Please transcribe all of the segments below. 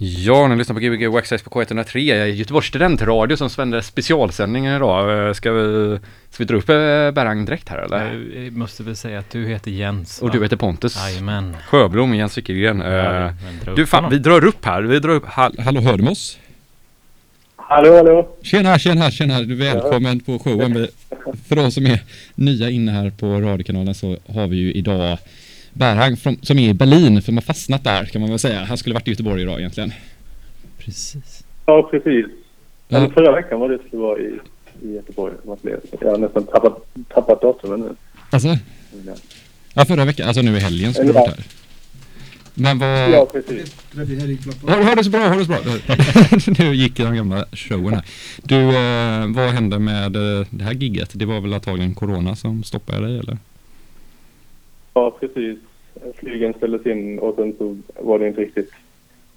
Ja, ni lyssnar på Gbg Waxxise på K103, Göteborgs studentradio som sänder specialsändningen idag. Eh, Ska vi, ska vi dra upp eh, Berang direkt här eller? Jag måste väl säga att du heter Jens Och va? du heter Pontus Jajamän. Sjöblom, Jens Wickelgren. Eh, Ja, dra Du fan, honom. vi drar upp här, vi drar upp, hall, hallå hör du oss? Hallå, hallå. Tjena, tjena, tjena, du är välkommen på showen. För oss som är nya inne här på radiokanalen så har vi ju idag Berhang från, som är i Berlin, för man har fastnat där kan man väl säga. Han skulle varit i Göteborg idag egentligen. Precis. Ja, precis. Ja. Eller förra veckan var det skulle vara i, i Göteborg. jag har nästan tappat, tappat datumen nu. Alltså? Ja, förra veckan, alltså nu i helgen skulle du Ja. varit här. Men vad... Ja, precis. Har, har det så bra, har det så bra. nu gick den gamla showen här. Du, eh, vad hände med eh, det här gigget? Det var väl antagligen corona som stoppade dig eller? Ja, precis. Flygen ställdes in och sen så var det inte riktigt...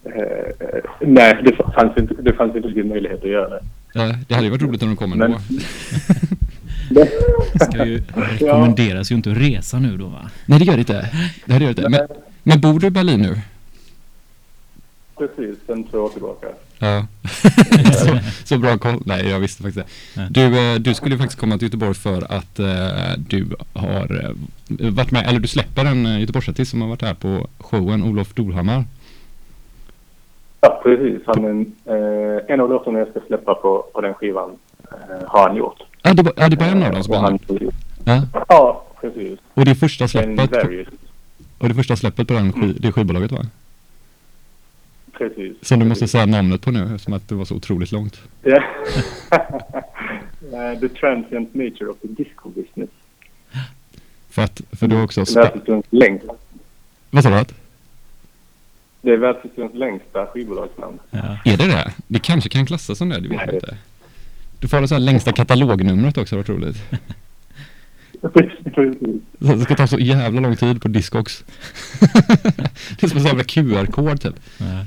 Eh, eh, nej, det fanns, inte, det fanns inte riktigt möjlighet att göra det. Ja, det hade ju varit roligt om de kom ändå. Men- Ska ju rekommenderas ju inte att resa nu då va? Nej, det gör det inte. Det gör det inte. Men, men bor du i Berlin nu? Precis, sen så är jag tillbaka. Ja. så, så bra koll. Nej, jag visste faktiskt det. Du, eh, du skulle ju faktiskt komma till Göteborg för att eh, du har eh, varit med, eller du släpper en Göteborgsartist som har varit här på showen, Olof Dolhammar. Ja, precis. Han, är en, eh, en av låtarna jag ska släppa på, på den skivan eh, har han gjort. Ja, det, var- ja, det var en av dem som han... Ja. Ja, precis. Och det är första släppet, på, och det första släppet på den sk- det skivbolaget va? Precis. Som du måste säga namnet på nu eftersom att det var så otroligt långt. Ja. The transient nature of the disco business. För att, för du har också... Världshistoriens längsta. vad sa du? att? Det är världshistoriens längsta skivbolagsnamn. Ja. Är det det? Det kanske kan klassas som det, det vet jag inte. Du får ha det så här längsta katalognumret också, vad roligt. Det ska ta så jävla lång tid på Discogs. det är som en jävla QR-kod typ. Ja.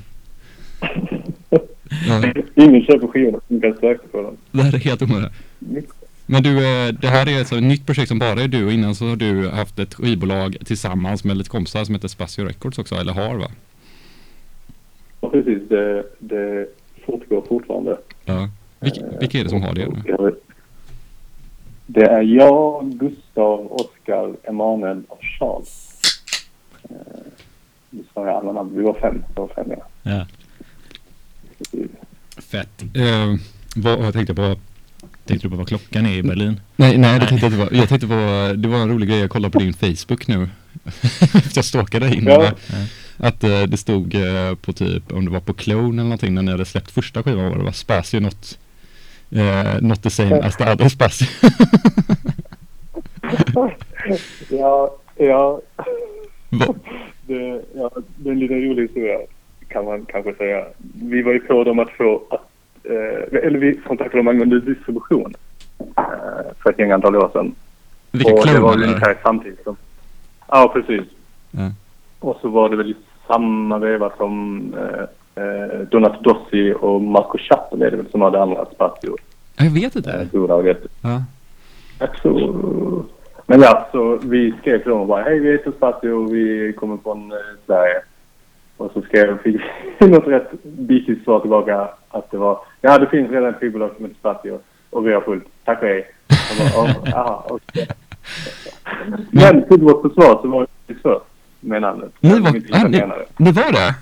Ja, Ingen köper skivorna som kan söka på dem. det här är helt omöjligt. Men du, eh, det här är alltså ett nytt projekt som bara är du och innan så har du haft ett skivbolag tillsammans med lite kompisar som heter Spazio Records också, eller har va? Ja, precis. Det, det fortgår fortfarande. Ja. Vilka, vilka är det som har det nu? Det är jag, Gustav, Oskar, Emanuel och Charles. Eh, Nu sa jag alla namn. Vi var fem. Vi var fem, ja. Ja. Fett. Eh, vad jag tänkte på? Tänkte du på vad klockan är i Berlin? Nej, nej, det tänkte jag inte på. Jag tänkte på, det var en rolig grej jag kollade på din Facebook nu. jag stalkade dig innan. Ja. Att eh, det stod eh, på typ, om det var på Clone eller någonting, när ni hade släppt första skivan var det var Spazio not, eh, not the same as the other Spazio. Ja, ja. Va- Det, ja, det är en liten rolig historia kan man kanske säga. Vi var ju på dem att få, att, eh, eller vi kontaktade dem angående distribution eh, för ett gäng antal år sedan. Vilka och det var ungefär samtidigt som... Ja, precis. Ja. Och så var det väl i samma veva som eh, eh, Donato Dossi och Marco Chappell är det väl som hade andra Spazio Ja, Jag vet eh, inte. bolaget. Ja. Jag tror... Men ja, så vi skrev till dem och bara hej vi heter Spazio och vi kommer från eh, Sverige. Och så skrev fick vi något rätt bitigt svar tillbaka att det var ja det finns redan ett skivbolag som heter Spazio och vi har fullt. Tack och hej. Jag bara, "Åh, aha, okej." Men till vårt försvar så var det först med namnet. Ni Jag var, inte ah, ni, ni var det?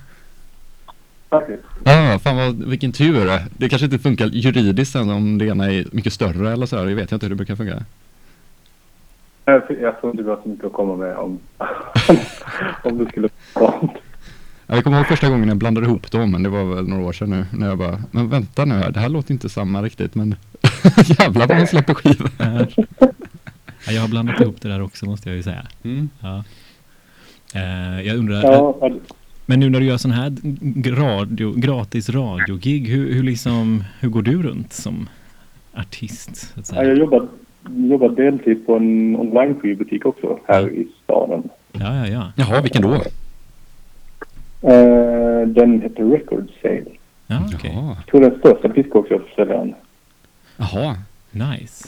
Faktiskt. Ja, fan vad, vilken tur. Det kanske inte funkar juridiskt sen om det ena är mycket större eller så här. Jag vet inte hur det brukar funka. Jag, jag tror inte vi har så mycket att komma med om, om det skulle vara jag kommer ihåg första gången jag blandade ihop dem, men det var väl några år sedan nu, när jag bara, men vänta nu här, det här låter inte samma riktigt, men jävlar vad man släpper skivor. Ja, jag har blandat ihop det där också måste jag ju säga. Mm. Ja. Eh, jag undrar, Ja, ja, men nu när du gör sån här radio, gratis radiogig, hur, hur liksom, hur går du runt som artist? Så att Ja, jag jobbar, jobbar deltid på en online-skivbutik också här i staden. Ja, ja, ja. Jaha, vilken då? Eh, den heter Record Sale. Ja. Jaha. Jag tror den största diskjockeyförsäljaren. Jaha. Nice.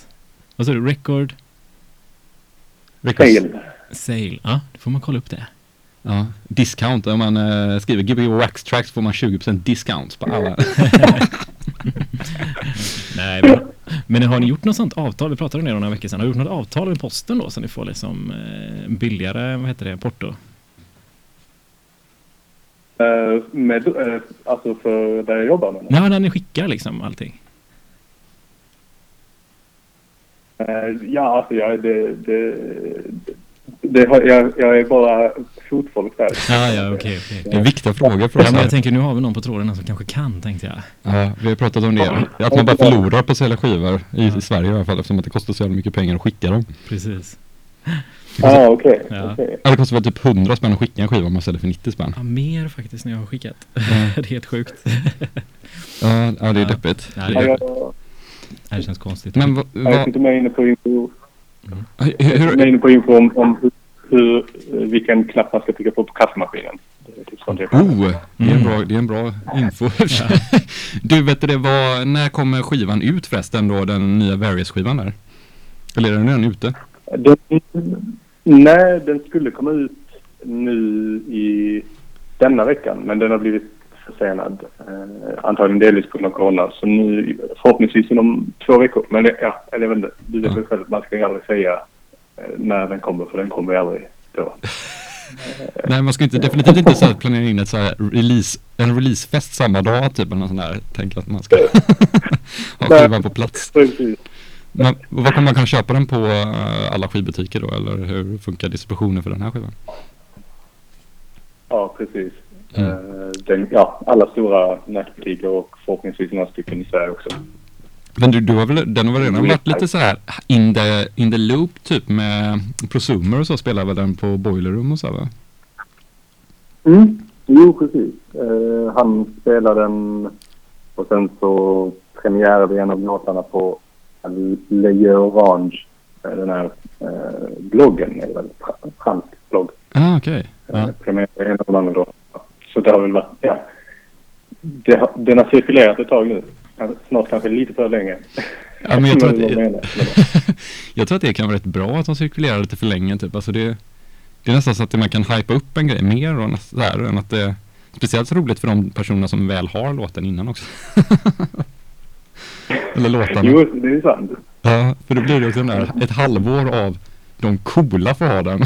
Vad sa du? Record Sale. Sale? Ja, då får man kolla upp det. Ja, discount. Om man eh, skriver Gbg Wax Tracks får man 20% discount på alla. Nej, men, men har ni gjort något sånt avtal? Vi pratade om det några veckor sedan. Har ni gjort något avtal med posten då så ni får liksom eh, billigare, vad heter det, porto? Eh, med, eh, alltså för där jag jobbar med. Nej, när ni skickar liksom allting. Eh, ja, alltså jag, det, det, det har, jag, jag är bara fotfolk där. Ja, ja, okej, okej. Det är viktiga frågor för Ja, oss men jag tänker nu har vi någon på tråden som kanske kan, tänkte jag. Ja, vi har pratat om det. Att man bara förlorar på att sälja skivor i, i Sverige i alla fall eftersom att det kostar så jävla mycket pengar att skicka dem. Precis. Ja, okej. Ja. okej. Ja, det kostar väl typ 100 spänn att skicka en skiva om man säljer för 90 spänn. Ja, mer faktiskt när jag har skickat. Ja. det är helt sjukt. Ja, ja det är Ja. deppigt. Ja, Ja, det, jag, det känns konstigt. Men vad, jag är inte med inne på info, hur, jag är hur, med inne på, info om, om hur, hur, eh, vilken knapp man ska trycka på på kaffemaskinen. Det är typ. Oh, det är en Mm. bra, det är en bra info. du, vet du det, vad, när kommer skivan ut förresten då, den nya Various-skivan där? Eller är den redan ute? Den, nej, den skulle komma ut nu i denna veckan, men den har blivit försenad. Eh, antagligen delvis på grund av corona. Så nu förhoppningsvis inom två veckor. Men ja, eller jag vet inte. Du vet väl själv, man ska ju aldrig säga eh, när den kommer, för den kommer ju aldrig då. Nej, man ska inte, definitivt inte så planera in ett så release, en releasefest samma dag typ eller något sånt där. Tänk att man ska ha skivan på plats. Precis. Men vad kommer man kunna köpa den på eh, alla skivbutiker då? Eller hur funkar distributionen för den här skivan? Ja, precis. Mm. Eh, den, ja, alla stora nätbutiker och förhoppningsvis några stycken i Sverige också. Men du, du har väl, den har väl redan varit lite så här in the, in the loop typ med Prosumer och så spelar väl den på Boiler Room och så va? Mm. Jo, precis. Eh, han spelade den och sen så premiärade vi en av låtarna på Le Jeu Orange. eh, Den här eh, bloggen, väl? Fra- Fransk blogg. Ah, okej. Ja. Ja. Premiärade en av de andra då. Så det har väl varit, ja. Det den har cirkulerat ett tag nu. Ja, Snart kanske lite för länge. Ja, men jag tror att- jag tror att det kan vara rätt bra att de cirkulerar lite för länge typ. Alltså det, det är nästan så att man kan hypa upp en grej mer och nästan än att det Speciellt roligt för de personerna som väl har låten innan också. Eller låtarna. Jo, det är sant. Ja, för då blir det också den där, ett halvår av de coola får ha den.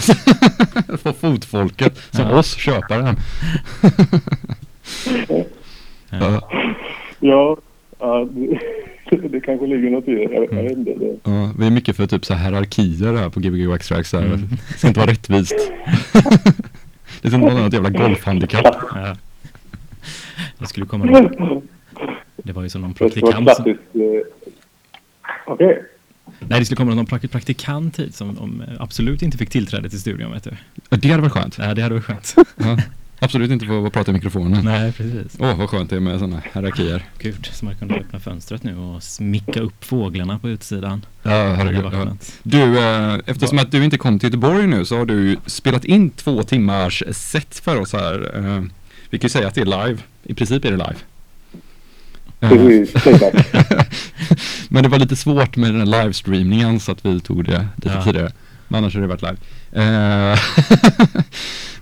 För fotfolket som Ja. oss köper den. ja, Ja, ja det, det kanske ligger något i det. Jag, jag vet inte. Det. ja, vi är mycket för typ så här hierarkier här på Gbg här. Mm. Det ska inte vara rättvist. det inte vara något jävla golfhandikapp. Ja. Det skulle komma någon, Det var ju som någon praktikant. Som. Eh, Okej. nej, det skulle komma någon prak- praktikant hit som om, eh, absolut inte fick tillträde till studion, vet du. Ja, Det hade varit skönt. Nej, det hade varit skönt. Ja, absolut inte få prata i mikrofonen. nej, precis. Åh, vad skönt det är med sådana hierarkier. Gud, så man kunde öppna fönstret nu och smicka upp fåglarna på utsidan. Ja, herregud. Ja. Du, eh, eftersom att du inte kom till Göteborg nu så har du spelat in två timmars set för oss här. Eh, vi kan ju säga att det är live. I princip är det live. Exakt. Men det var lite svårt med den här livestreamningen så att vi tog det lite Ja. tidigare. Men annars har det varit live. Eh,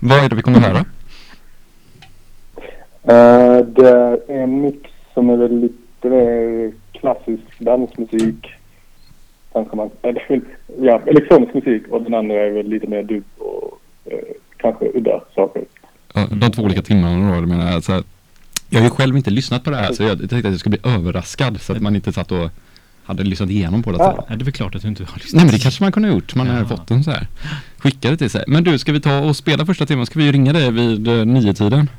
vad är det vi kommer höra? Eh, det är en mix som är väl lite mer klassisk dansmusik. Kanske man, eller, ja, elektronisk musik och den andra är väl lite mer dubb och eh, kanske udda saker. Ja, de två olika timmarna då, jag menar, alltså, jag har ju själv inte lyssnat på det här så jag tänkte att jag skulle bli överraskad så att man inte satt och hade lyssnat igenom på det. Ja. Det är väl klart att du inte har lyssnat. Nej men det kanske man kunde ha gjort, man har Ja. fått den så här. Skicka det till sig. Men du, ska vi ta och spela första timmen? Ska vi ringa dig vid uh, nio tiden?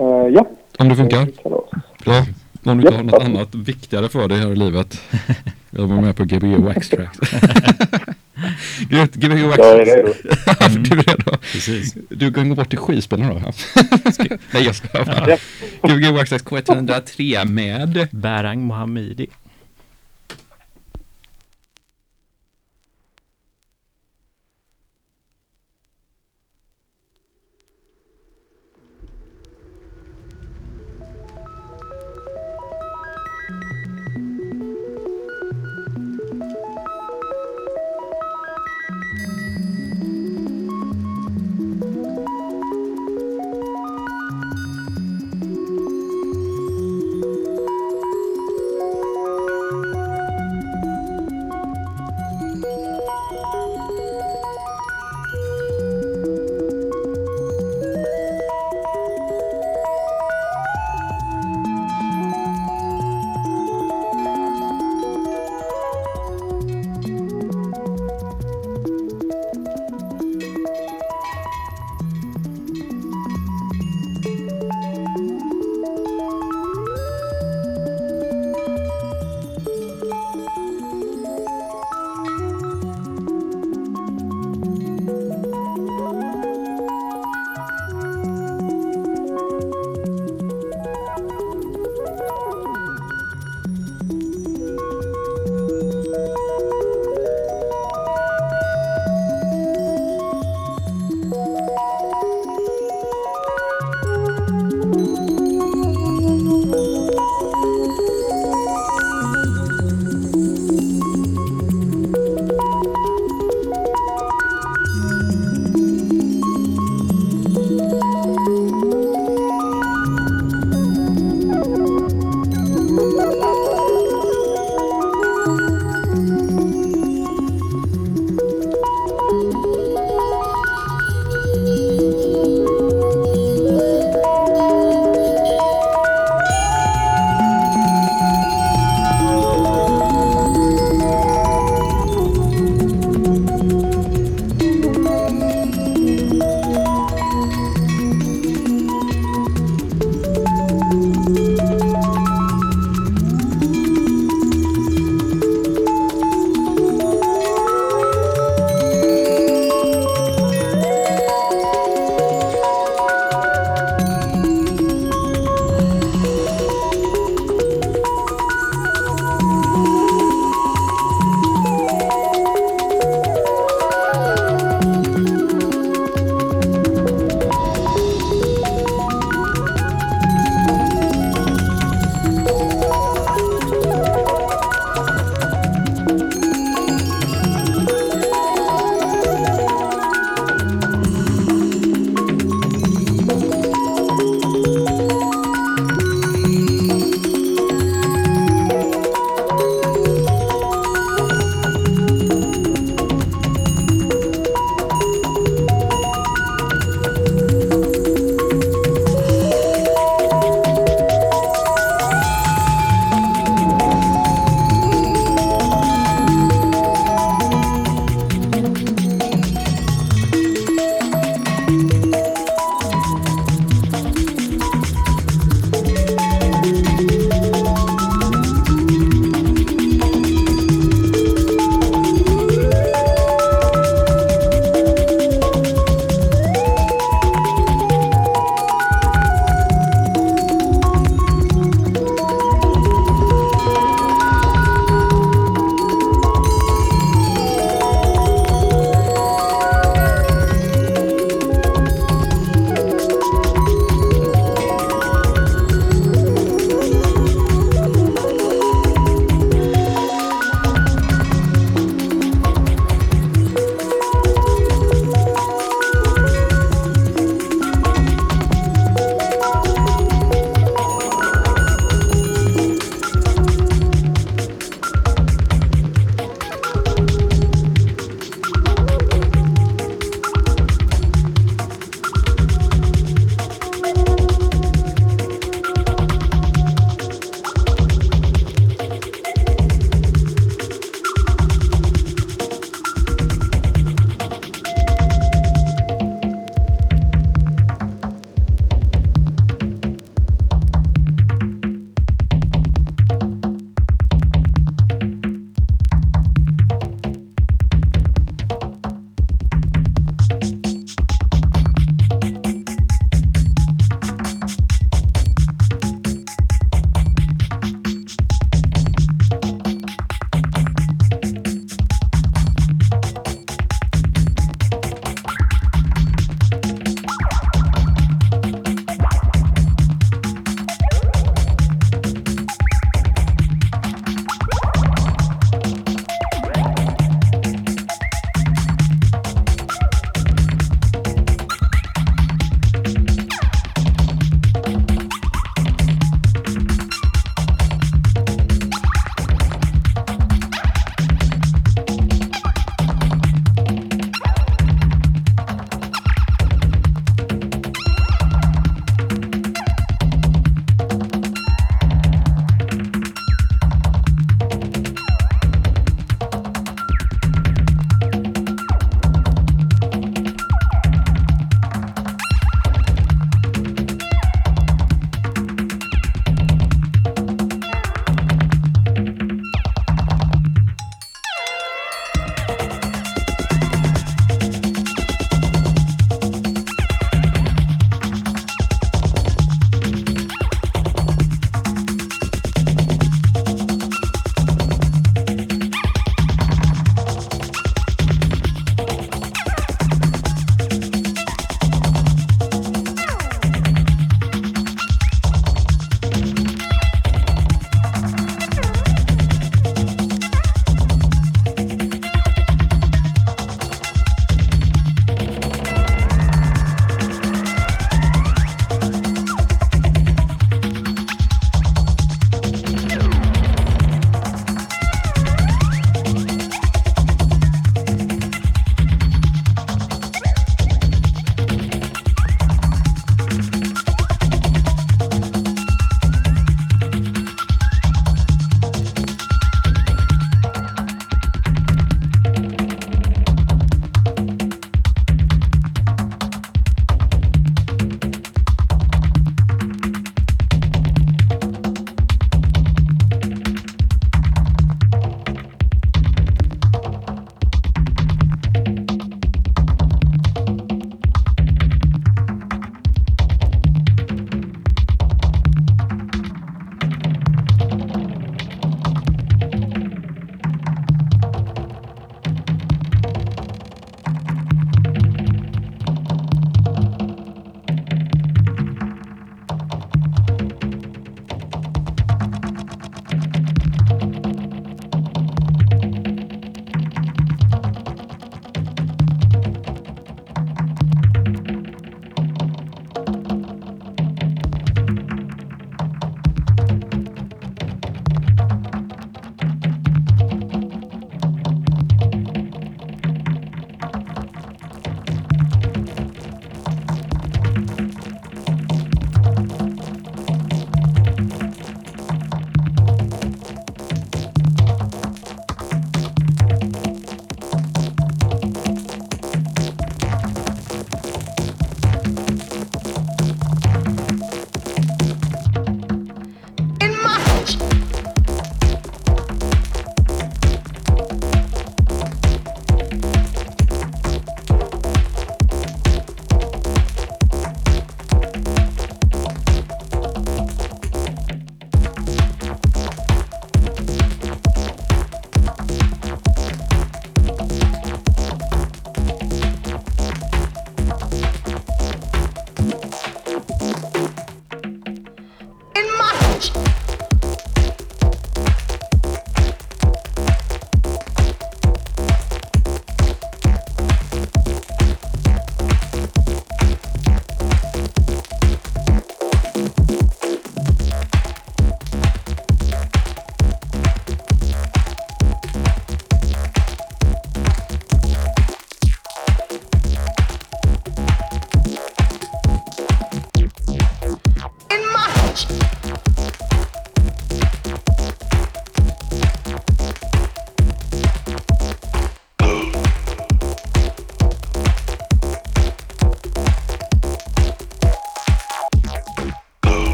Eh, ja. Om det funkar? Ja. Om du inte Ja. har något annat viktigare för dig här i livet. Jag var med på Gbg Wax Grymt, Gbg Wax Jag är redo. Du är redo? Precis. Du kan gå bort till skivspelaren då. Nej jag skojar bara. Gbg Tracks K103 med Bärang Mohammedi.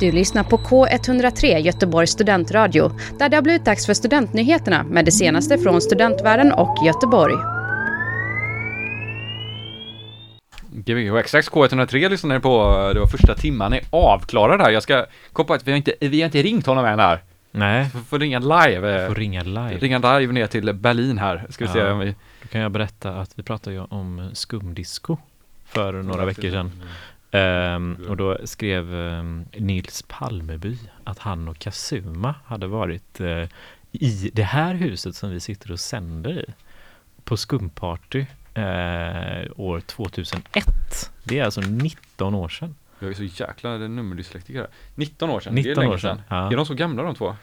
Du lyssnar på K103 Göteborgs studentradio där det har blivit dags för studentnyheterna med det senaste från studentvärlden och Göteborg. Gbg XX K103 lyssnade ni på. Det var första timman är avklarad här. Jag ska komma på att vi har inte, vi har inte ringt honom än här. Nej, Vi får ringa live. får ringa live. Ringa live ner till Berlin här. Ska vi se Ja. om vi... Då kan jag berätta att vi pratade ju om skumdisco för några veckor sedan. Ehm, och då skrev ehm, Nils Palmeby att han och Kazuma hade varit eh, i det här huset som vi sitter och sänder i på skumparty eh, år 2001. Det är alltså 19 år sedan. Jag är så jäkla nummerdyslektiker här. 19 år sedan. 19 det är länge år sedan, ja. Är de så gamla de två?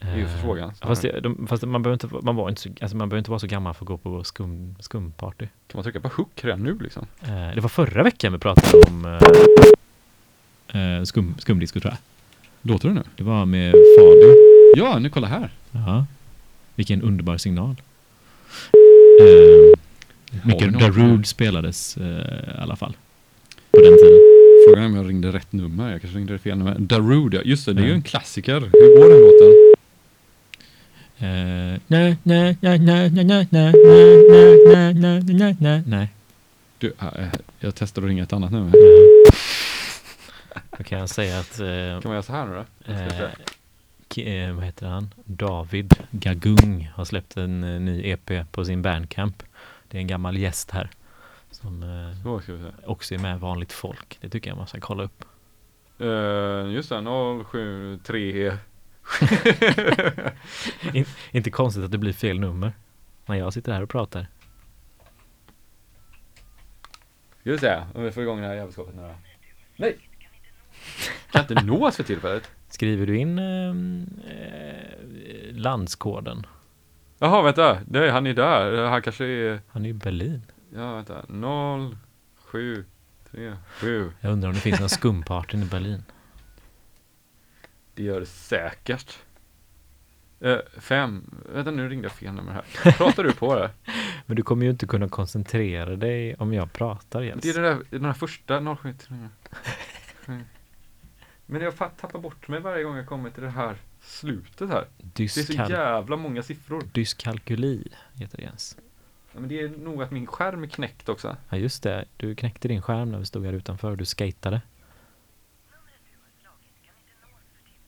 Det är ju Eh, frågan. Fast, det, de, fast man, behöver inte, man, var inte så, alltså man behöver inte vara så gammal för att gå på skum, skumparty. Kan man trycka på hook redan nu liksom? Eh, det var förra veckan vi pratade om eh, eh, skum, skumdisco tror jag. Låter det nu? Det var med Fadio. Ja, nu kolla här. Ja. Vilken underbar signal. Eh, mycket vi någon- Darude spelades eh, i alla fall. På den tiden. Frågan är om jag ringde rätt nummer. Jag kanske ringde fel nummer. Darude, ja. Just det, det är ju en klassiker. Hur går den låten? Nej. Du, äh, jag testar att ringa ett annat nummer. Då kan jag säga att... Eh, kan man göra så här nu då? Vad eh, eh, heter han? David Gagung har släppt en ny EP på sin bandcamp. Det är en gammal gäst här. Som också är med vanligt folk. Det tycker jag man ska kolla upp. Just det, 073 In, inte konstigt att det blir fel nummer när jag sitter här och pratar. Vi se om vi får igång det här jävelskapet nu då. Nej! Kan inte nås för tillfället. Skriver du in ehm, eh, landskoden? Jaha, vänta. Det, han är där. Han kanske är... Han är i Berlin. Ja, vänta. 0, 7, 3, 7. Jag undrar om det finns någon skumpartyn i Berlin. Det gör det säkert. Eh, fem. Vänta, nu ringde jag fel nummer här. Pratar du på det? Men du kommer ju inte kunna koncentrera dig om jag pratar Jens. Det är det där, den här första 073. Men jag tappar bort mig varje gång jag kommer till det här slutet här. Det är så Dyskal- jävla många siffror. dyskalkyli heter det Jens. Ja, men det är nog att min skärm är knäckt också. Ja just det, du knäckte din skärm när vi stod här utanför och du skatade.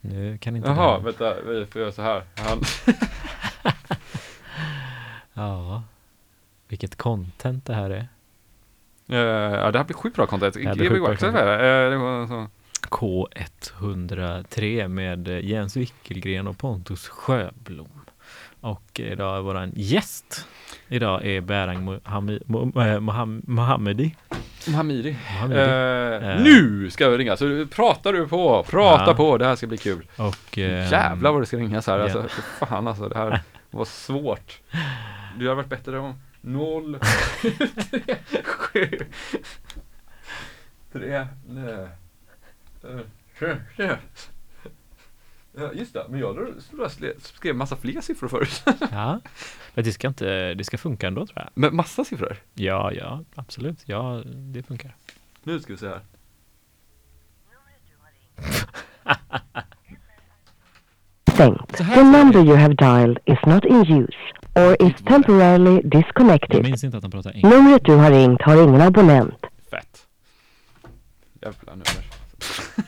Nu kan inte Jaha, du... vänta, vi får göra så här. Han, Ja. Vilket content det här är. Eh, ja, det här blir sjukt bra content. Det här blir sjukt bra det. Eh, det var så. K103 med Jens Wickelgren och Pontus Sjöblom. Och idag är våran gäst. Idag är eh, Moham- Mohammedi. Mohammedi. Eh, Eh. Nu ska vi ringa, så pratar du på, prata Ja. på, det här ska bli kul. Och... ehm, Jävlar vad det ska ringas här, ja. alltså, för fan alltså, det här var svårt. Du har varit bättre om 0, 3, 7, 3, nej. Eh, tre, tre. Ja, just det, men jag skrev- massa fler siffror förut. Ja, men det ska inte, det ska funka ändå tror jag. Men massa siffror? Ja, ja, absolut. Ja, det funkar. Nu ska vi se här. The number you have dialed is not in use or is temporarily Jag disconnected. minns inte att han pratar engelska. Numret du har ringt har ingen abonnent. Fett. Jävla nummer.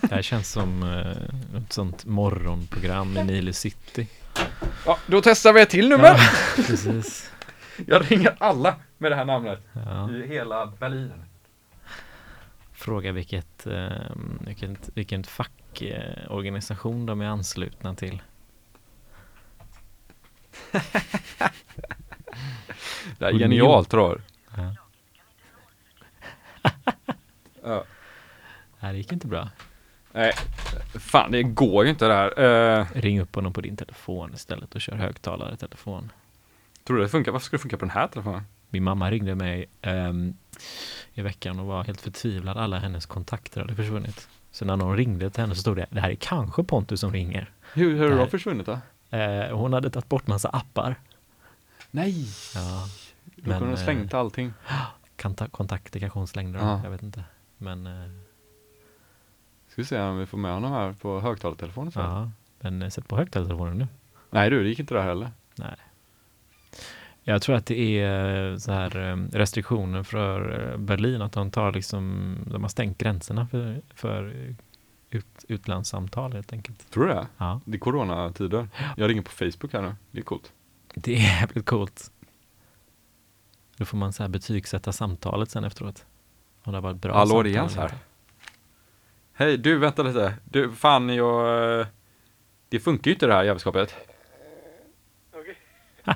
Det här känns som eh, ett sånt morgonprogram i Nile City. Ja, då testar vi ett till nummer. Ja, precis. Jag ringer alla med det här namnet Ja. i hela Berlin. Fråga vilket, eh, vilket, vilken fackorganisation de är anslutna till. Det är genialt tror Ja. Ja. Nej, det gick inte bra. Nej, fan det går ju inte det här. Uh, Ring upp honom på din telefon istället och kör högtalare telefon. tror du det funkar? Varför ska det funka på den här telefonen? Min mamma ringde mig ehm, i veckan och var helt förtvivlad. Alla hennes kontakter hade försvunnit. Så när någon ringde till henne så stod det, det här är kanske Pontus som ringer. Hur, hur har här- försvunnit då? Eh, hon hade tagit bort massa appar. Nej! Ja, Då kunde de eh, slängt allting. kontakter kanske hon slängde dem, Ja. jag vet inte. Men Ska vi se om vi får med honom här på högtalartelefonen sen. Ja, men eh, sätt på högtalartelefonen nu. Nej du, det gick inte där heller. Nej. Jag tror att det är eh, så här eh, restriktioner för Berlin, att de tar liksom, de har stängt gränserna för, för ut, utlandssamtal helt enkelt. Tror du det? Ja, Det är coronatider. Jag ringer på Facebook här nu. Det är coolt. det är jävligt coolt. Då får man så här betygsätta samtalet sen efteråt. Om det har varit bra Hallå, det är Jens här. Hej, du vänta lite. Du, fan jag... eh, Det funkar ju inte det här jävelskapet.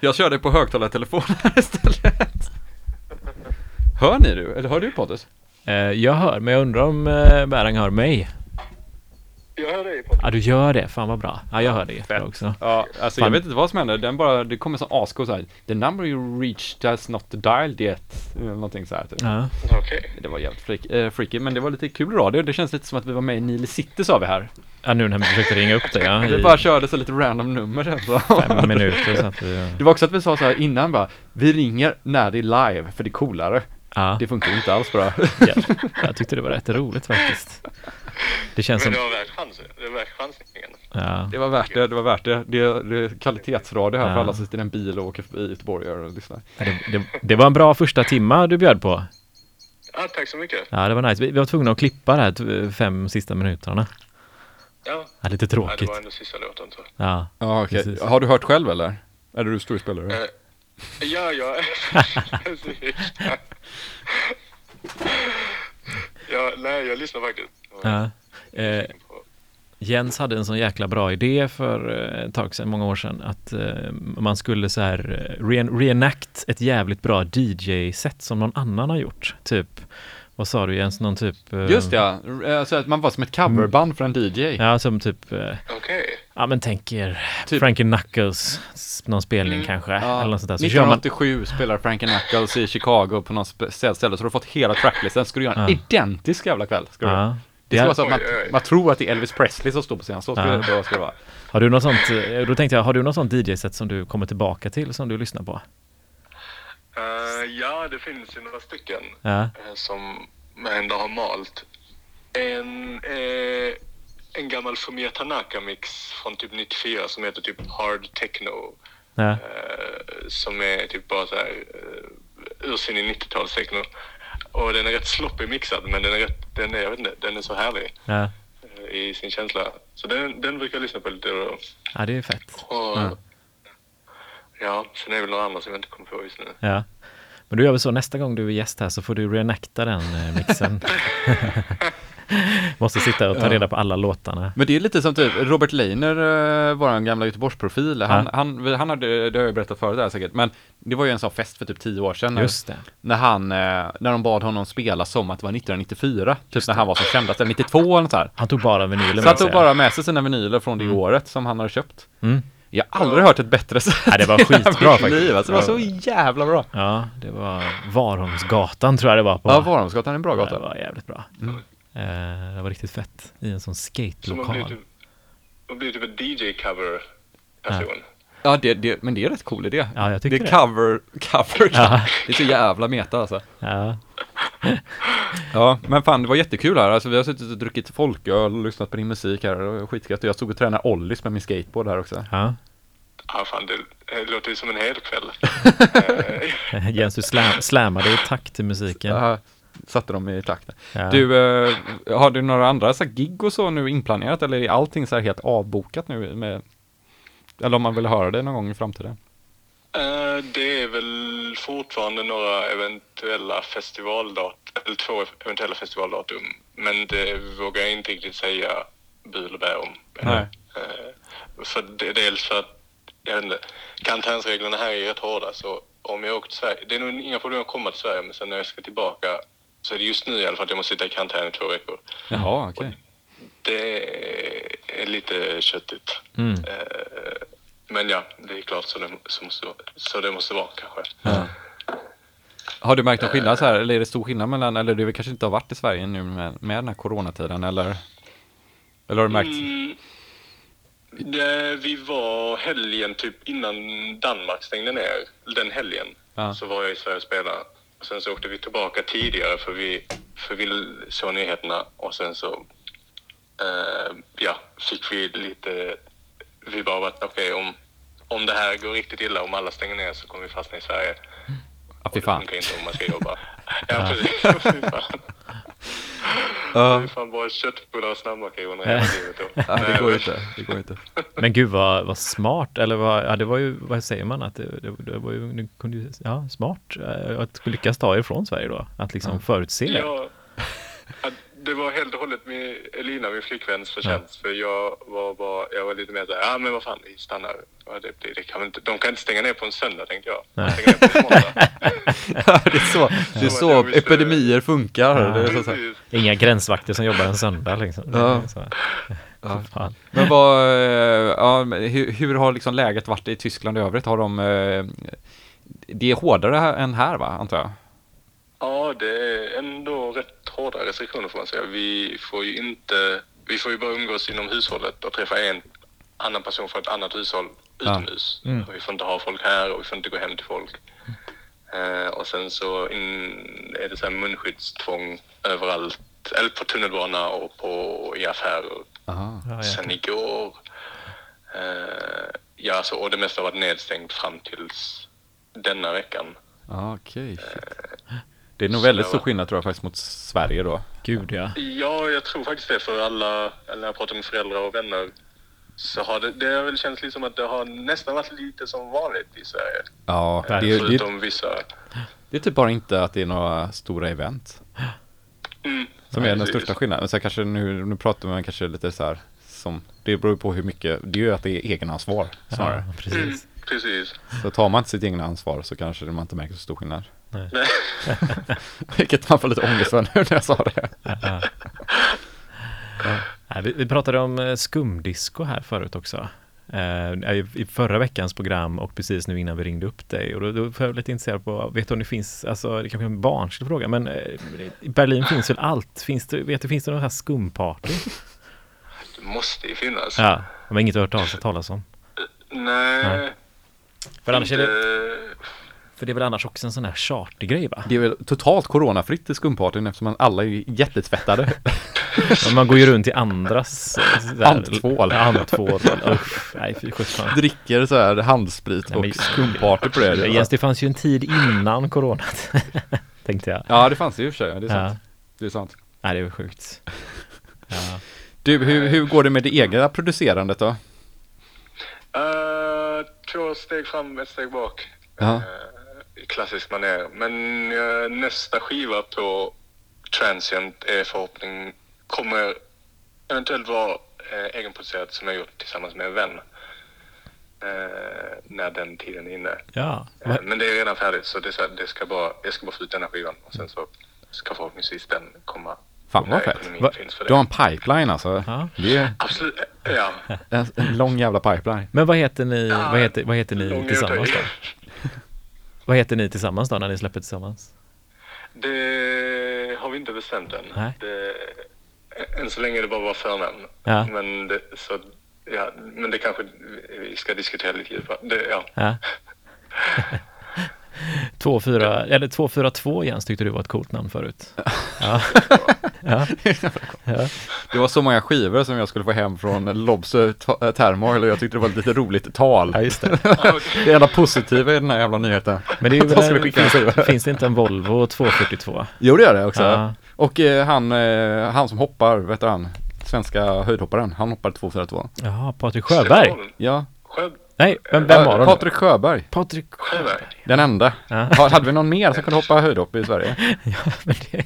jag kör dig på högtalartelefonen här istället. Hör ni du? Eller hör du Pontus? Eh, jag hör, men jag undrar om eh, Bärang hör mig? Jag hör dig. Ja, du gör det. Fan vad bra. Ja, jag hör det jättebra Fett. också. Ja, alltså Fan. jag vet inte vad som händer. Den bara, det kommer som asko så här. The number you reached has not dialed yet. Eller någonting så här. Typ. Ja. Okej. Det var jävligt freak, eh, freaky, men det var lite kul radio. Det känns lite som att vi var med i Nile City sa vi här. ja, nu när vi försökte ringa upp dig, ja. Vi bara körde så lite random nummer sen så. fem minuter så att vi... Det var också att vi sa så här innan bara, vi ringer när det är live, för det är coolare. Ja, Det funkar ju inte alls bra. ja, jag tyckte det var rätt roligt faktiskt. Det känns som... var värt chansen. Det var värt chansningen. Ja, Det var värt det, det var värt det. Det är, det är kvalitetsradio här för Ja. alla som sitter i en bil och åker förbi Göteborg och lyssnar. det, det, det var en bra första timma du bjöd på. Ja, tack så mycket. Ja, det var nice. Vi, vi var tvungna att klippa de här fem sista minuterna. Ja, Ja, lite tråkigt. ändå sista låten så. Ja, Ja, okej. Precis. Har du hört själv eller? Är du storspelare? Eh, Ja, ja. Ja, nej, jag lyssnar faktiskt. Ja. Eh, Jens hade en sån jäkla bra idé för eh, ett tag sedan, många år sedan, att eh, man skulle så här eh, re- reenact ett jävligt bra DJ-set som någon annan har gjort. Typ, vad sa du Jens, någon typ... eh, Just det, ja. Eh, Så att man var som ett coverband för en DJ. Ja, som typ, eh, Okej. ja men tänker Typ- Frankie Knuckles, någon spelning Mm. kanske, Ja, eller något sånt där. Så kör man, 1987 spelar Frankie Knuckles i Chicago på något ställe, så du har fått hela tracklisten, ska du göra en Ja. identisk jävla kväll. Ska du. ja. Det ska vara så att man, man tror att det är Elvis Presley som står på scenen, så ska, Ja. det, då ska det vara. Har du något sånt, eh, då tänkte jag, har du något sånt DJ-set som du kommer tillbaka till, som du lyssnar på? Eh, ja, det finns ju några stycken Ja, eh, som ändå har malt. En, eh, en gammal Fumia Tanaka-mix från typ 94 som heter typ Hard Techno. ja, eh, som är typ bara så här uh, ursinnig 90-talstechno. Och den är rätt sloppy mixad men den är rätt, den är, jag vet inte, den är så härlig ja. eh, i sin känsla. Så den, den brukar jag lyssna på lite då. ja det är fett. Och, Mm. Ja, sen är det väl några andra som jag inte kommer på just nu. Ja. Men då gör vi så nästa gång du är gäst här så får du reenacta den eh, mixen. Måste sitta och ta reda på alla låtarna. Men det är lite som typ Robert Leiner, uh, våran gamla Göteborgsprofil, han, han, han hade, det har jag berättat förut där säkert, men det var ju en sån fest för typ tio år sedan. när- Just det. När han, eh, när de bad honom spela som att det var 1994, typ när han var som kändast, eller 92 eller något så här. Han tog bara vinyler Så han med tog sig. bara med sig sina vinyler från det året som han hade köpt. Mm. Jag har aldrig hört ett bättre sätt Ja, det var skitbra faktiskt. liv, alltså, Det var så jävla bra. Ja, det var Varholmsgatan tror jag det var på. Ja, Varholmsgatan är en bra Ja, gata. Det var jävligt bra. Eh, det var riktigt fett i en sån Så man blir skatelokal. typ, man blir typ en DJ-cover-person. Ja, det, det, men det är rätt cool idé. Ja, jag det tycker är det. cover, cover. Ja. Det är så jävla meta alltså. Ja, Ja, men fan det var jättekul här. Alltså vi har suttit och druckit folköl och lyssnat på din musik här. Det var skitgött. Och Jag stod och tränade ollies med min skateboard här också. ja. Ja, fan, det, det låter ju som en hel kväll. Eh, Jens, du slam, slammade i takt till musiken. Jag satte dem i takt. Ja. Du, eh, har du några andra så här, gig och så nu inplanerat eller är allting så här helt avbokat nu med eller om man vill höra det någon gång i framtiden? Eh, det är väl fortfarande några eventuella festivaldatum, eller två eventuella festivaldatum. Men det vågar jag inte riktigt säga bu eller bä om. Nej. Eh, för det, dels för att, jag vet inte, karantänsreglerna här är rätt hårda så om jag åker till Sverige, det är nog inga problem att komma till Sverige men sen när jag ska tillbaka så är det just nu i alla fall att jag måste sitta i karantän i två veckor. Jaha, okej. Det är lite köttigt. Mm. Eh, Men ja, det är klart så det, så måste, så det måste vara kanske. Ja. Har du märkt någon skillnad så här, eller är det stor skillnad mellan, eller du kanske inte har varit i Sverige nu med, med den här coronatiden, eller? Eller har du märkt? Mm, det, vi var helgen typ innan Danmark stängde ner, den helgen, Ja. så var jag i Sverige och spelade. Sen så åkte vi tillbaka tidigare för vi för vi såg nyheterna och sen så eh, ja, fick vi lite, vi bara att okej om, om det här går riktigt illa, om alla stänger ner så kommer vi fastna i Sverige. Ja, fy Och det fan. funkar inte om man ska jobba. ja, precis. Fy fan. Ja. Det är fan bara köttbullar och snabbmakaroner hela livet då. Ja, det går inte. Det går inte. Men gud vad, vad smart, eller vad, ja det var ju, vad säger man att det, det, det var ju, kunde ju, ja smart eh, att lyckas ta er från Sverige då, att liksom förutse det. Ja, det var helt och hållet med Elina, min flickväns förtjänst. För jag var bara, jag var lite mer såhär, ja men vad fan, vi stannar. Ja, det, det, det kan inte, de kan inte stänga ner på en söndag tänkte jag. De Nej. stänger ner på en måndag. Ja, det är så, det är Så så jag visste- epidemier funkar. Det är så. Inga gränsvakter som jobbar en söndag liksom. Ja. Så, Ja. Men vad, eh, ja, hur, hur har liksom läget varit i Tyskland i övrigt? Har de, eh, det är hårdare än här va, antar jag? Ja, det är ändå rätt hårda restriktioner får man säga. Vi får ju inte, vi får ju bara umgås inom hushållet och träffa en annan person från ett annat hushåll utomhus. Mm. Och Vi får inte ha folk här och vi får inte gå hem till folk. Eh, och sen så in, är det så här munskyddstvång överallt, eller på tunnelbana och på, i affärer. Aha. Ja, Sen igår, eh, ja så, och det mesta har varit nedstängt fram tills denna veckan. Ja, okej. shit. Det är nog väldigt stor skillnad tror jag faktiskt mot Sverige då. Gud ja. Ja, jag tror faktiskt det för alla, eller när jag pratar med föräldrar och vänner så har det, det har väl känts lite som att det har nästan varit lite som vanligt i Sverige. Ja, det, är- det, är- Förutom vissa... det är typ bara inte att det är några stora event. Mm, Som är den precis. största skillnaden. Men sen kanske nu, nu pratar man kanske lite så här som, det beror på hur mycket, det är ju att det är egenansvar snarare. Ja, precis. Mm, precis. Så tar man inte sitt egna ansvar så kanske man inte märker så stor skillnad. Nej. Vilket man får lite ångest för nu när jag sa det. Nej, vi, vi pratade om eh, skumdisco här förut också. Eh, i, förra veckans program och precis nu innan vi ringde upp dig. Och då, då var jag lite intresserad på, vet du om det finns, alltså det kanske är en barnslig fråga, men eh, i Berlin finns väl allt? Finns det, vet du, finns det någon här skumparty? Det måste ju finnas. Ja, var inget hört talas, talas om. Nej. Nej. För annars är det, inte- för det är väl annars också en sån här chartergrej va? Det är väl totalt coronafritt i skumpartyn eftersom man alla är jättetvättade. Man går ju runt i andras eh. Ja, Andtvål. Usch, nej fy sjutton. Dricker så här handsprit Nej, men- och skumparty på det. Jens, det fanns ju en tid innan coronat. Tänkte jag. Ja, det fanns det i och för sig. Det är sant. Ja. Det är sant. Nej, det är sjukt. Ja. Du, hur, hur går det med det egna producerandet då? Eh, två steg fram, ett steg bak. Ja. Eh, I klassisk manér. Men eh, nästa skiva på Transient är förhoppning kommer eventuellt vara uh, egenproducerat som jag gjort tillsammans med en vän. Eh, när den tiden är inne. ja. Eh, men det är redan färdigt så det, så- det ska bara, jag ska bara få ut denna skivan och sen så ska förhoppningsvis den komma. Fan vad fett. Va- Du har en pipeline alltså. Ja. Det är Absolut, eh, ja. en, en lång jävla pipeline. Men vad heter ni, Ja, vad heter, vad heter ni tillsammans då? Vad heter ni tillsammans då när ni släpper tillsammans? Det har vi inte bestämt än. Nej. Det, än så länge är det bara våra förnamn. Ja. Men, det, så, ja, men det kanske vi ska diskutera lite djupare. Det, ja. Ja. 24, eller 242 Jens tyckte du var ett coolt namn förut. Ja. ja. ja. Det var så många skivor som jag skulle få hem från Lobster t- Termor och jag tyckte det var ett lite roligt tal. ja, just det. Det enda positiva i den här jävla nyheten. Men det är väl, finns, finns det inte en Volvo 242? Jo det gör det också. Ja. Och eh, han, eh, han som hoppar, vet du han? Svenska höjdhopparen, han hoppar 242. Jaha, Patrik Sjöberg? Ja, Sjö, Nej, vem, vem var Eh, det? Patrik Sjöberg, Patrik Sjöberg. den enda. Ja. Ha- Hade vi någon mer som kunde hoppa höjdhopp i Sverige? Ja, men det,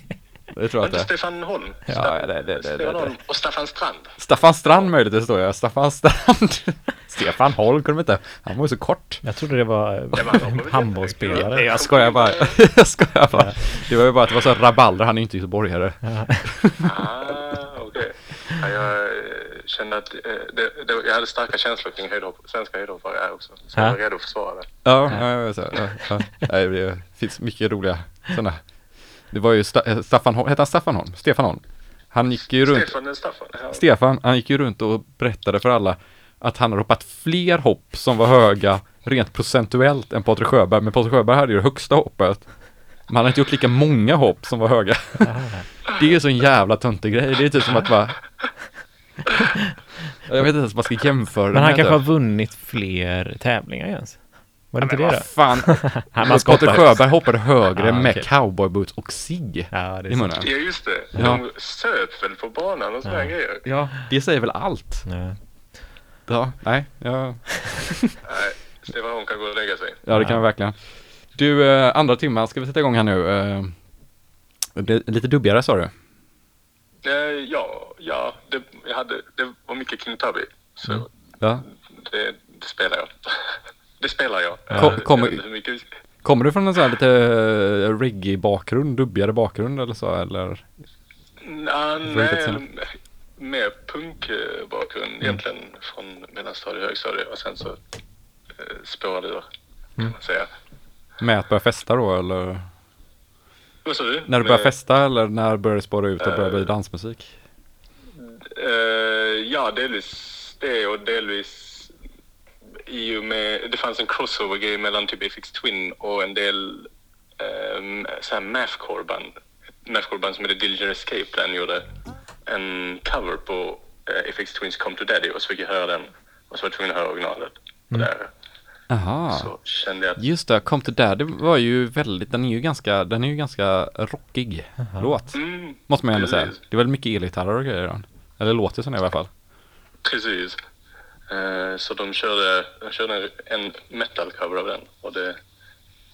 Det tror jag inte. Stefan Holm. Ja, det- det- det- Stefan det- det. Holm och Staffan Strand. Staffan Strand möjligtvis står jag. Staffan Strand. Stefan Holm kunde de inte. Han var ju så kort. jag trodde det var väl handbollsspelare. Jag skojar bara. jag skojar bara. Det var ju bara att det var så rabalder. Han är ju inte göteborgare. Ah, okej. Ja, jag eh, kände att eh, det, det, jag hade starka känslor kring höjdhopp, svenska höjdhoppare här också. Så jag Ja. var redo att försvara det. Ja, ja, ja, så, ja, ja. Det finns mycket roliga sådana. Det var ju Sta- eh, Staffan Holm, hette han Staffan Holm? Stefan Holm. Han gick ju runt, Stefan Staffan? Ja. Stefan, han gick ju runt och berättade för alla att han har hoppat fler hopp som var höga rent procentuellt än Patrik Sjöberg. Men Patrik Sjöberg hade ju det högsta hoppet. Men han har inte gjort lika många hopp som var höga. Det är ju så en jävla töntig grej. Det är typ som att bara... Jag vet inte ens vad man ska jämföra Men han kanske har vunnit fler tävlingar Jens? Var det inte det då? fan. Han man Patrik Sjöberg hoppade högre med okej. cowboyboots och cigg Ja, det är i munnen. Ja, just det. Ja. De söp väl på banan och sådana Ja. grejer. Ja, det säger väl allt. Ja. Ja, nej, ja, Nej, Stefan Holm kan gå och lägga sig. ja det kan Ja. jag verkligen. Du, eh, andra timman, ska vi sätta igång här nu? Eh, det är lite dubbigare sa du? Eh, ja, ja det, jag hade, det var mycket King Tubby. Så Mm. Ja. det, det spelar jag. det spelar jag. Kom- Eh, kommer- Kommer du från en sån här lite eh, reggae-bakgrund, dubbigare bakgrund eller så, eller? Nah, nej, mer punkbakgrund Mm. egentligen från mellanstadie och högstadie och sen så eh, spårade ur kan Mm. man säga. Med att börja festa då, eller? Vad sa du? När du började festa, eller när började det spåra ut och började bli Eh, dansmusik? Eh, ja, delvis det och delvis i och med, det fanns en crossover-grej mellan typ FX Twin och en del um, såhär mathcore-band. Ett mathcore-band som heter Dillinger Escape Plan gjorde en cover på eh, FX Twins Come to Daddy och så fick jag höra den och så var jag tvungen att höra originalet. Och där Jaha. så kände jag att Just det, Come to Daddy var ju väldigt, den är ju ganska, den är ju ganska rockig låt. mm, Måste man ju ändå säga. Det är väl mycket elgitarrer och grejer i den. Eller låter som det i alla fall. precis. Eh, så de körde, de körde en metal-cover av den och det,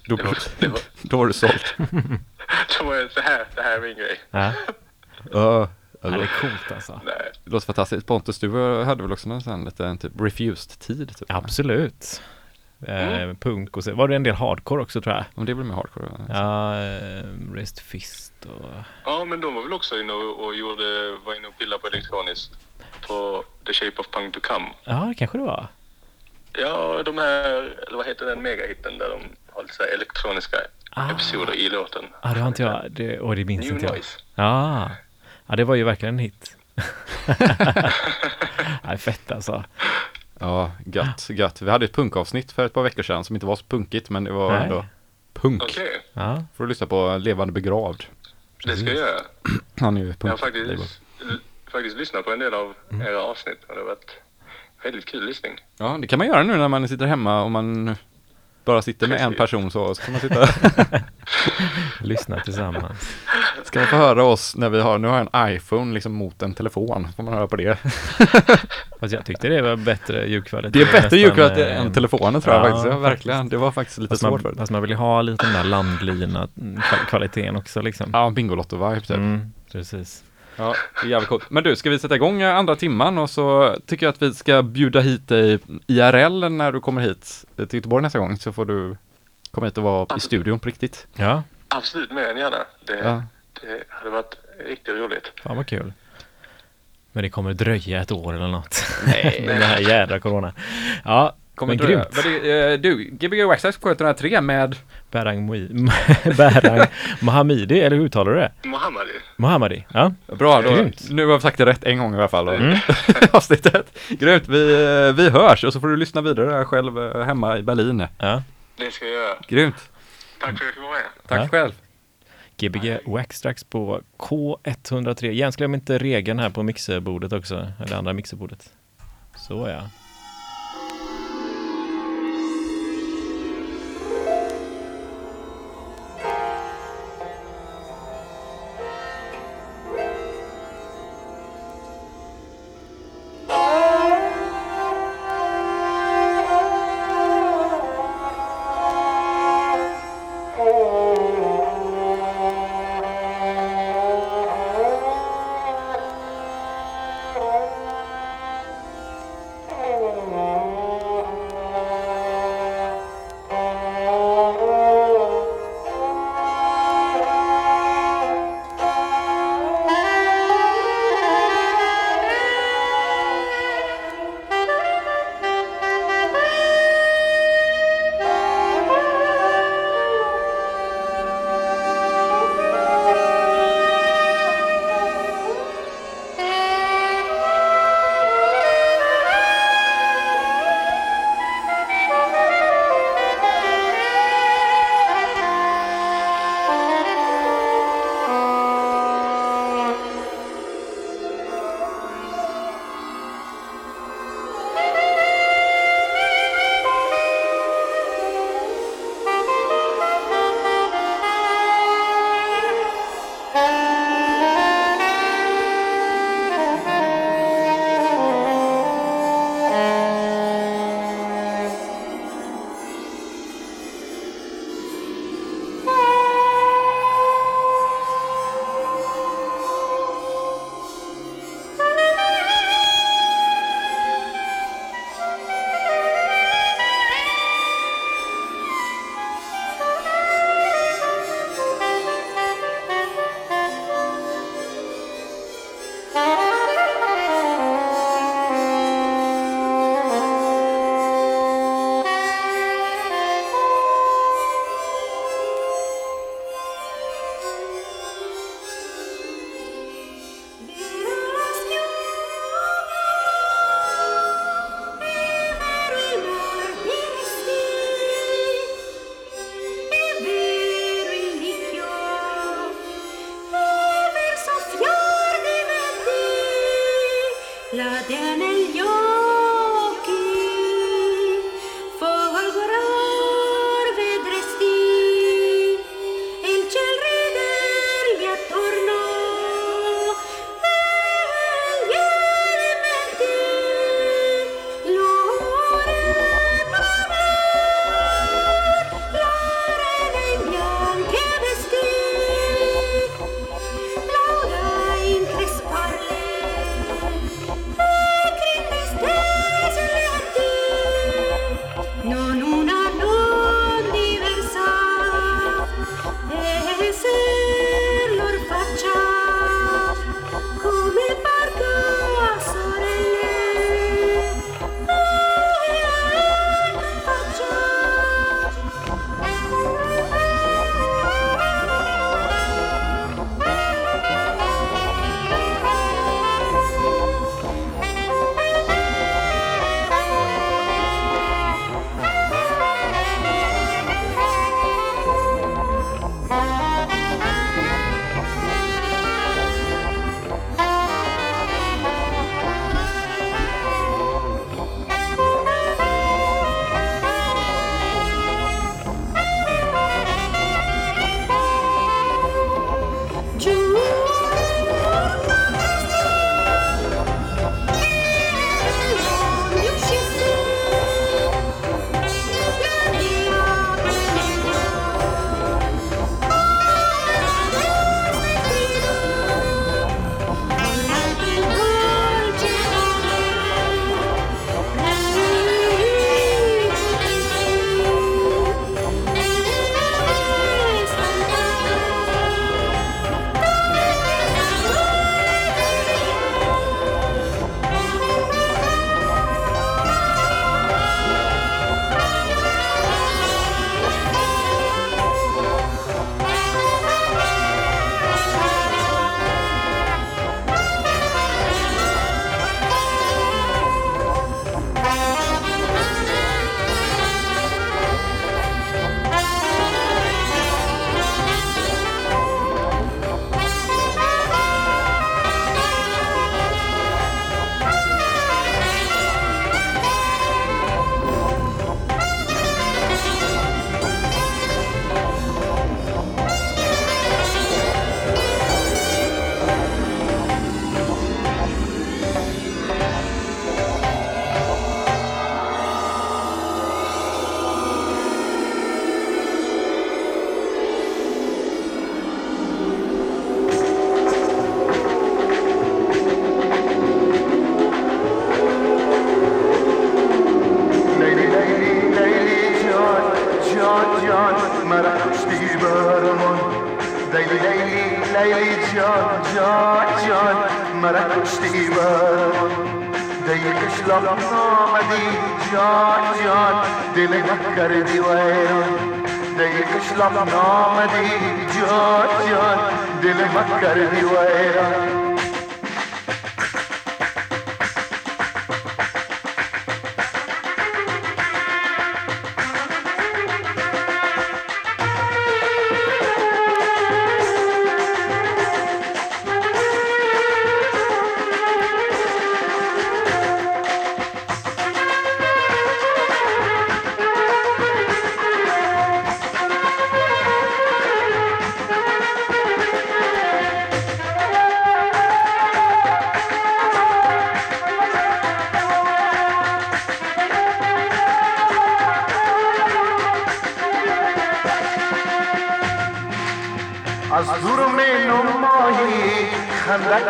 Då, det var, det var, då var du såld. då var jag så här, det här är min grej. Ja. Ja, ja, det är coolt alltså. Nej. det låter fantastiskt. Pontus, du hade väl också någon sån liten typ refused-tid? Typ. Absolut. Eh, punk och så var det en del hardcore också tror jag. Men det blir mer hardcore. va? Ja, eh, Rest Fist och... Ja, men de var väl också inne och, och gjorde, var inne och pillade på elektroniskt på The Shape of Punk to Come. Ja, det kanske det var. Ja, de här, eller vad heter den megahitten där de har lite så här elektroniska Ah. episoder i låten? Ja, det har inte jag. Det, och det minns New inte jag. Noise. Ja. ja, det var ju verkligen en hit. ja, fett alltså. Ja, gött, gött. Vi hade ett punkavsnitt för ett par veckor sedan som inte var så punkigt, men det var Nej. ändå punk. Okej, Ja, Får du lyssna på Levande begravd. det ska jag göra. Han är ju Jag har punk. faktiskt, faktiskt lyssnat på en del av Mm. era avsnitt och det har varit väldigt kul lyssning. Ja, det kan man göra nu när man sitter hemma och man bara sitter med en person så, så kan man sitta lyssna tillsammans. Ska man få höra oss när vi har, nu har jag en iPhone liksom mot en telefon, får man höra på det. Fast jag tyckte det var bättre ljudkvalitet. Det är bättre ljudkvalitet eh, än telefonen tror jag ja, faktiskt, ja, verkligen. Det var faktiskt lite Fast svårt man, förut. fast man vill ju ha lite den där landlina kval- kvaliteten också liksom. Ja, Bingolotto-vibe typ. Mm, precis. Ja, det är jävligt coolt. Men du, ska vi sätta igång eh, andra timman och så tycker jag att vi ska bjuda hit dig IRL när du kommer hit till Göteborg nästa gång så får du komma hit och vara i studion på riktigt. Ja, Absolut, mer än gärna. Det, Ja. det hade varit riktigt roligt. fan vad kul. Men det kommer dröja ett år eller något. Nej. Den här jädra corona. Ja, Kommer men grymt. Men det, eh, du, Gbg Waxax sköter den här tre med Berang Berang Mohamidi, eller hur uttalar du det? Mohammadi. Mohammadi, ja. Bra, då, Grymt. nu har vi sagt det rätt en gång i alla fall. Mm. Avsnittet. Grymt, vi, eh, vi hörs och så får du lyssna vidare själv eh, hemma i Berlin. ja. Det ska jag göra. Grymt, Tack för att jag fick vara med. tack Ja. själv. Gbg Wax strax på K103. Jens, glöm inte regeln här på mixerbordet också, eller andra mixerbordet. Så ja.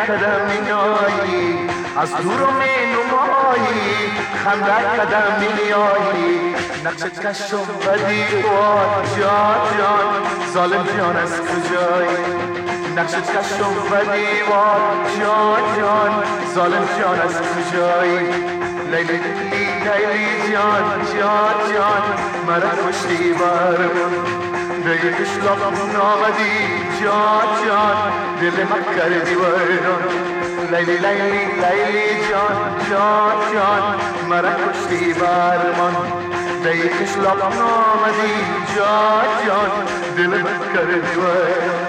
کدم میایی از دور می نمایی خنده کدم میایی نقش کشم بدی وار جان جان ظالم جان از کجایی؟ نقش کشم بدی وار جان جان ظالم جان از کجایی؟ لیلی لیلی جان جان جان مرا کشتی برمون دیگش لبم نامدی. جان جان دل من کردی ویران لیلی لیلی لیلی جان جان جان مرا کشتی برمان دیگش لبم نامدی. جان جان دل من کردی ویران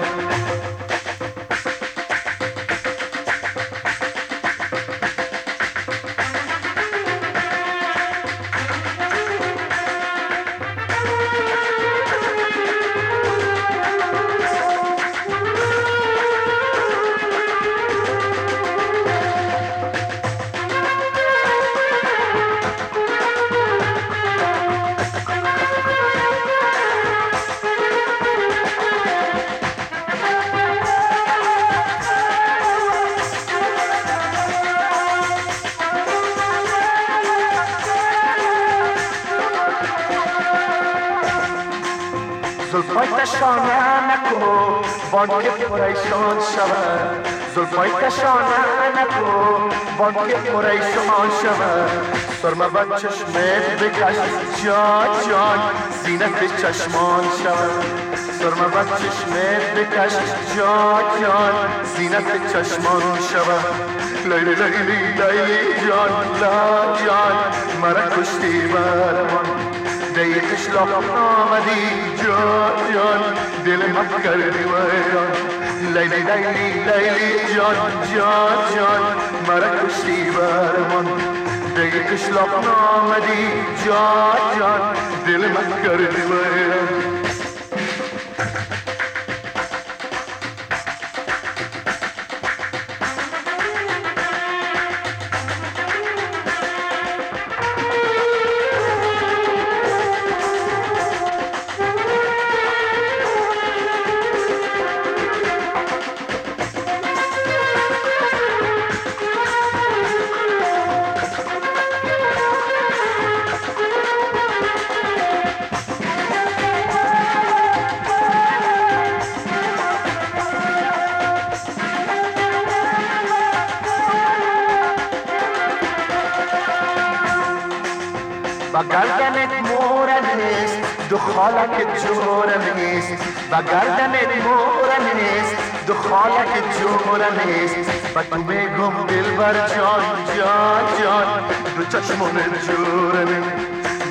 پریشان شود زلفای کشانه نکو بانک پریشان شود سرمه با چشمت بکش جان جان زینت چشمان شود سرمه با چشمت بکش جان جان زینت چشمان شود لیلی لیلی لیلی جان لا جان مرا کشتی برمان دیگش لب آمدی جان جان دل من کردی ویران Lady, lady, lady, John, John, John, Marakushi Varman, Dekish Lok Nomadi, John, John, Dilimakar Divayan. çarşımın cürenin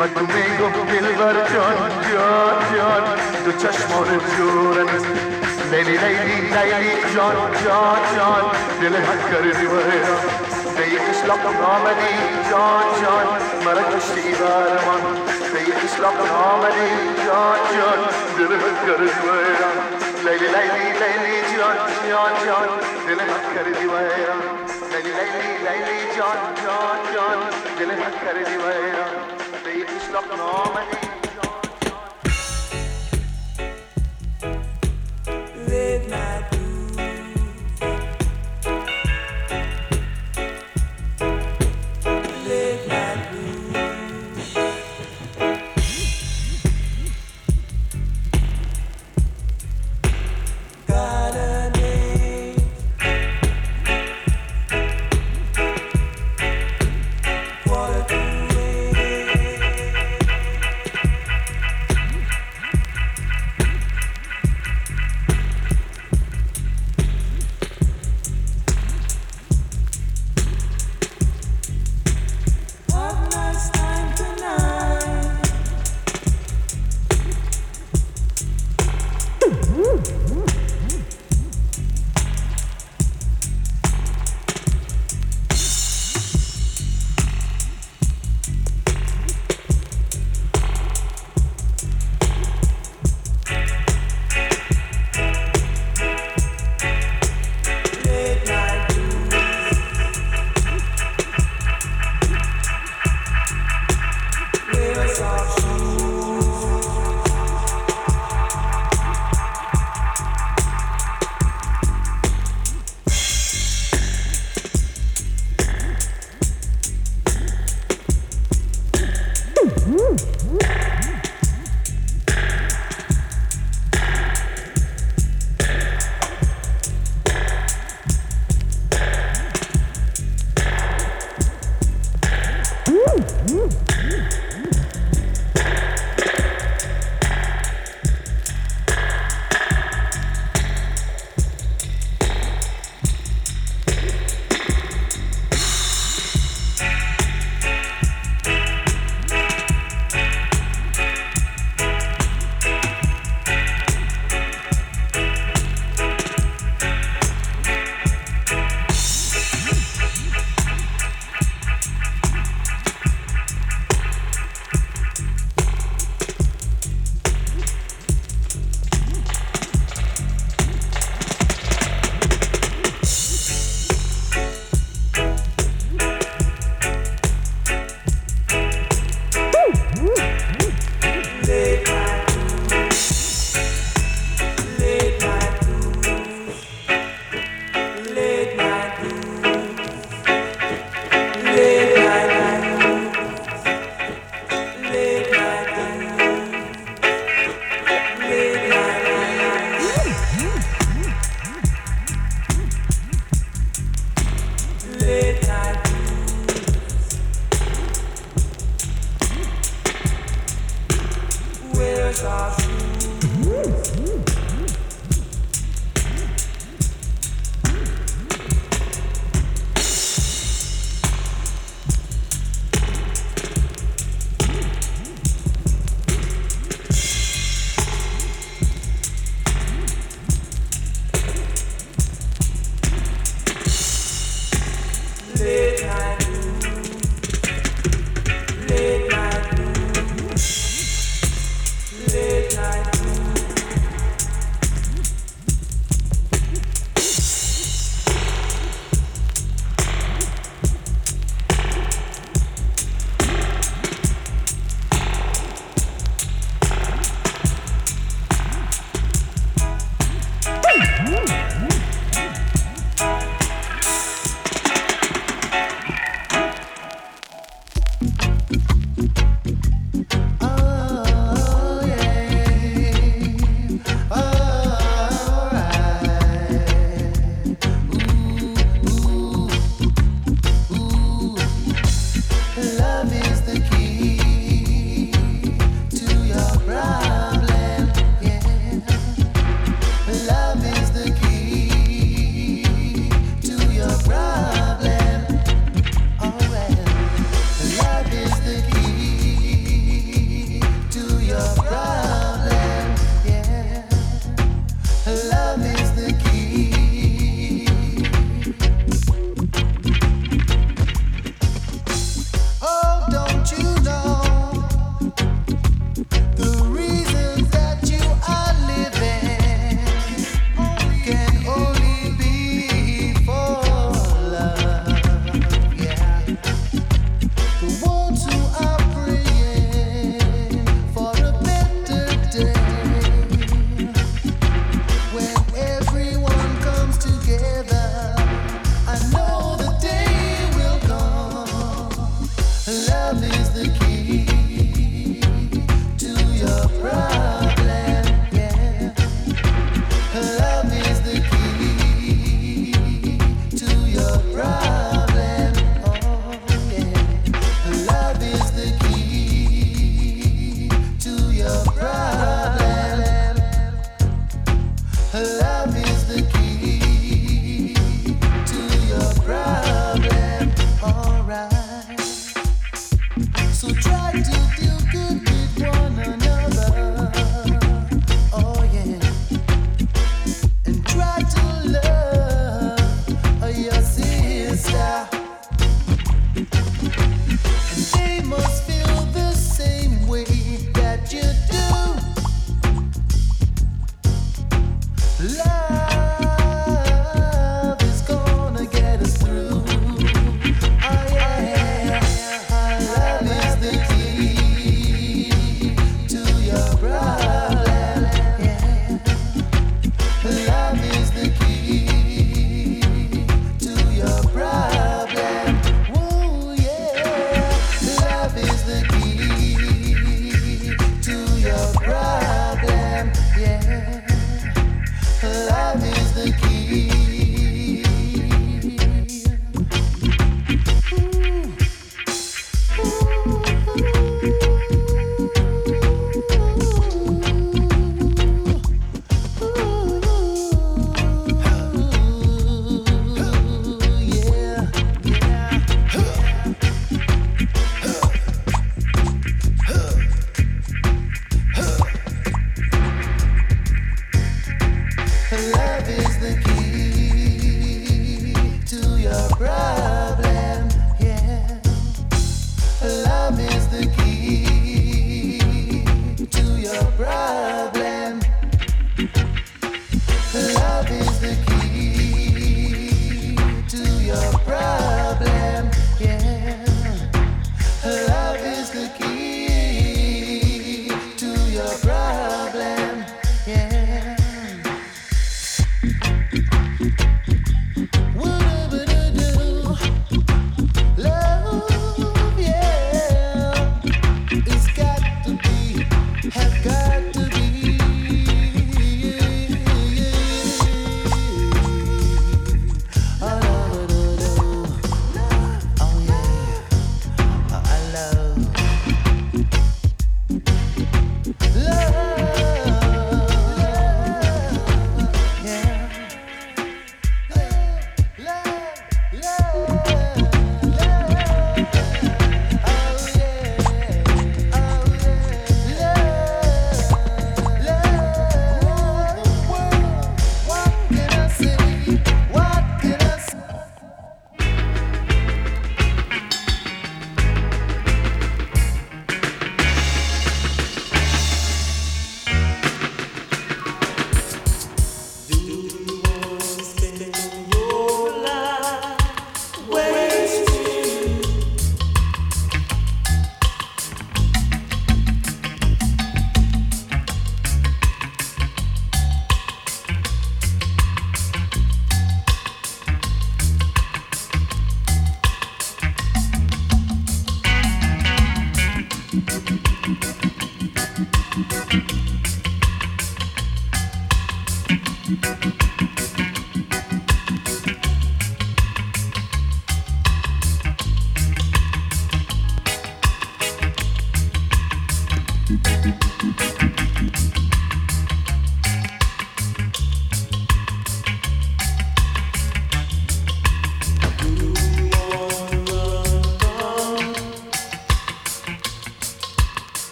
Bakın ne gopil var can can can Du çarşımın cürenin Leyli leyli leyli can can can Dile hakkar divara Beyik İslam nameli can can Merak işti idarman Beyik İslam nameli can can Dile hakkar divara Leyli leyli leyli can can can Dile hakkar divara جان دل من کردی ویران لیلی لیلی لیلی جان جان جان دل من کردی ویران دیگش لب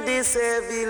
de servir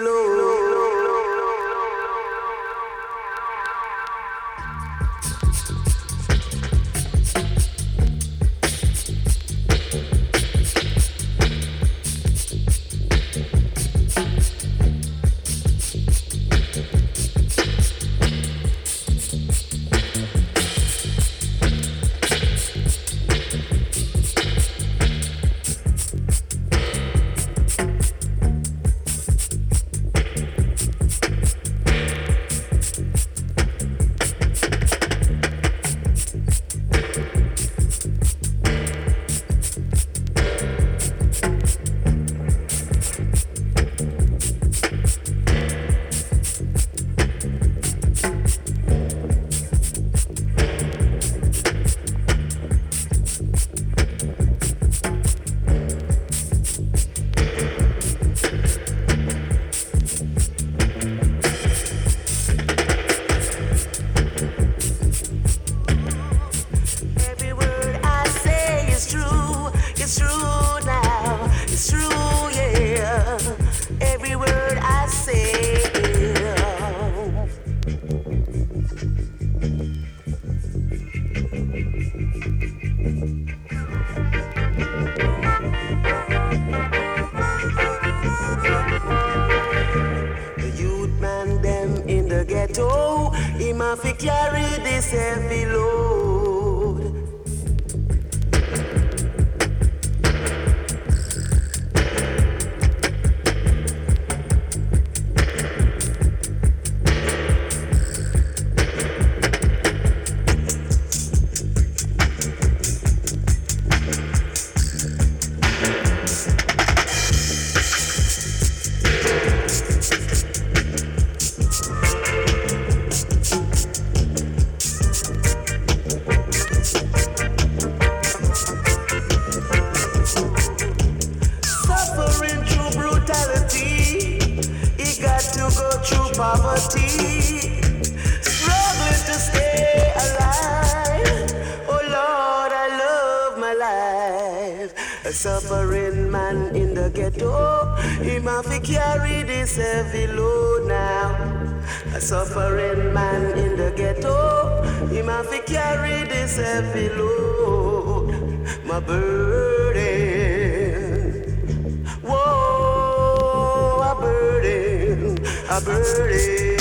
to carry this heavy load now. A suffering man in the ghetto, he must be carry this heavy load, my burden. Whoa, a burden, a burden.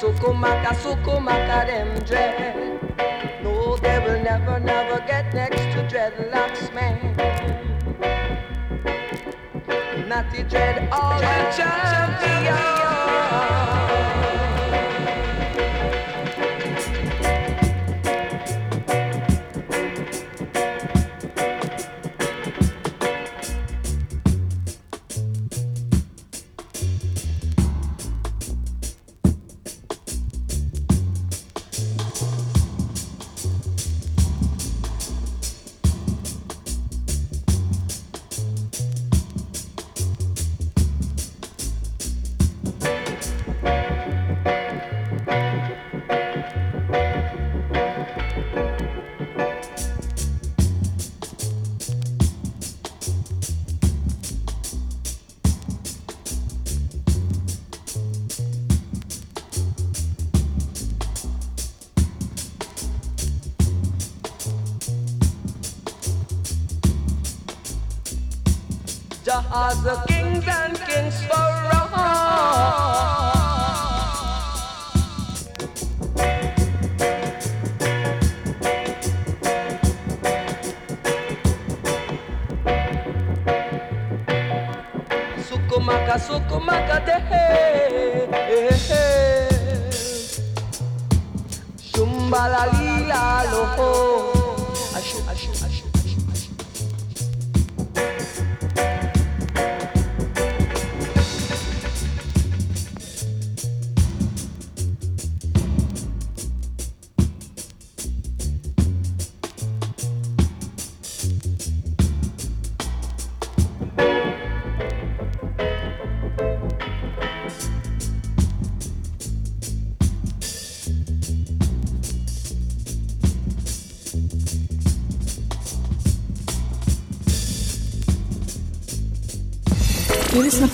Sukumaka, sukumaka dem dread. No, they will never, never get next to dreadlocks, man. Natty dread, all the champion.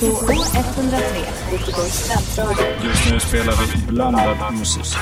103. Just nu spelar vi blandad musik.